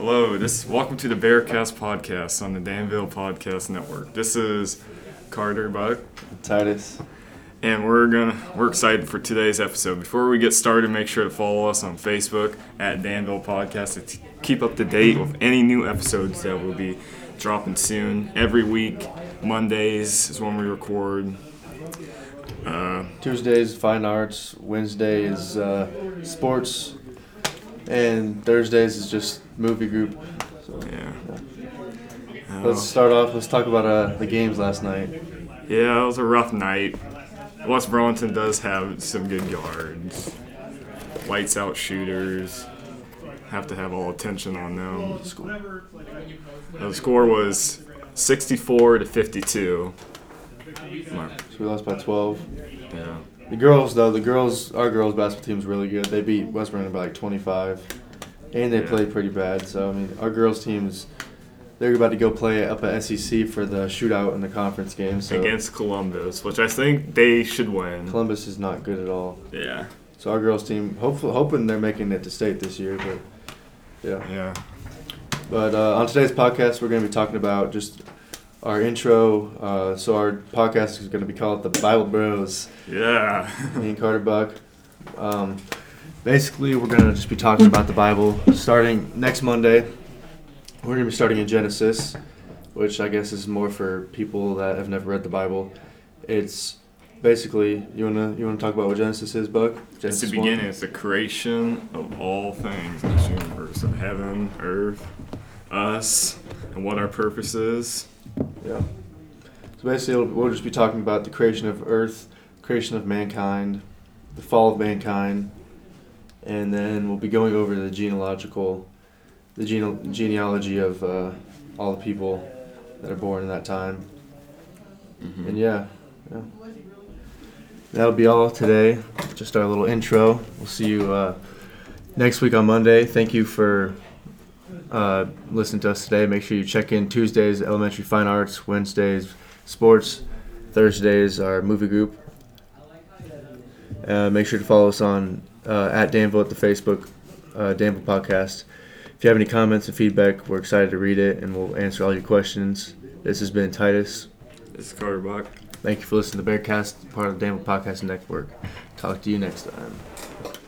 Hello, this welcome to the Bearcast podcast on the Danville Podcast Network. This is Carter Buck, Titus. and we're gonna we're excited for today's episode. Before we get started, make sure to follow us on Facebook at Danville Podcast to keep up to date with any new episodes that will be dropping soon. Every week, Mondays is when we record. Uh, Tuesdays fine arts. Wednesday is uh, sports, and Thursdays is just movie group. So yeah. let's start off. Let's talk about uh, the games last night. Yeah, it was a rough night. West Burlington does have some good yards. Lights out shooters. Have to have all attention on them. The score was 64 to 52. So we lost by 12. Yeah. The girls, though, the girls, our girls basketball team's really good. They beat West Burlington by like 25, and they Yeah. played pretty bad. So I mean, our girls teams, they're about to go play up at SEC for the shootout in the conference game. So Against Columbus, which I think they should win. Columbus is not good at all. Yeah. So our girls team, hopefully, hoping they're making it to state this year, but yeah. Yeah. But uh, on today's podcast, we're going to be talking about just our intro. Uh, so our podcast is going to be called the Bible Bros. Yeah. Me and Carter Buck. Um, basically, we're going to just be talking about the Bible starting next Monday. We're going to be starting in Genesis, which I guess is more for people that have never read the Bible. It's basically you wanna you wanna talk about what Genesis is, Buck? It's Genesis the 1? beginning. It's the creation of all things in this universe of heaven, earth, us, and what our purpose is. Yeah. So basically, we'll, we'll just be talking about the creation of Earth, creation of mankind, the fall of mankind, and then we'll be going over the genealogical, the gene- genealogy of uh, all the people that are born in that time. And yeah, yeah. That'll be all today. Just our little intro. We'll see you uh, next week on Monday. Thank you for uh, listening to us today. Make sure you check in Tuesdays, Elementary Fine Arts, Wednesdays, Sports, Thursdays, our movie group. Uh, make sure to follow us on uh, at Danville at the Facebook uh, Danville Podcast. If you have any comments and feedback, we're excited to read it and we'll answer all your questions. This has been Titus. This is Carter Buck. Thank you for listening to Bearcast, part of the Danville Podcast Network. Talk to you next time.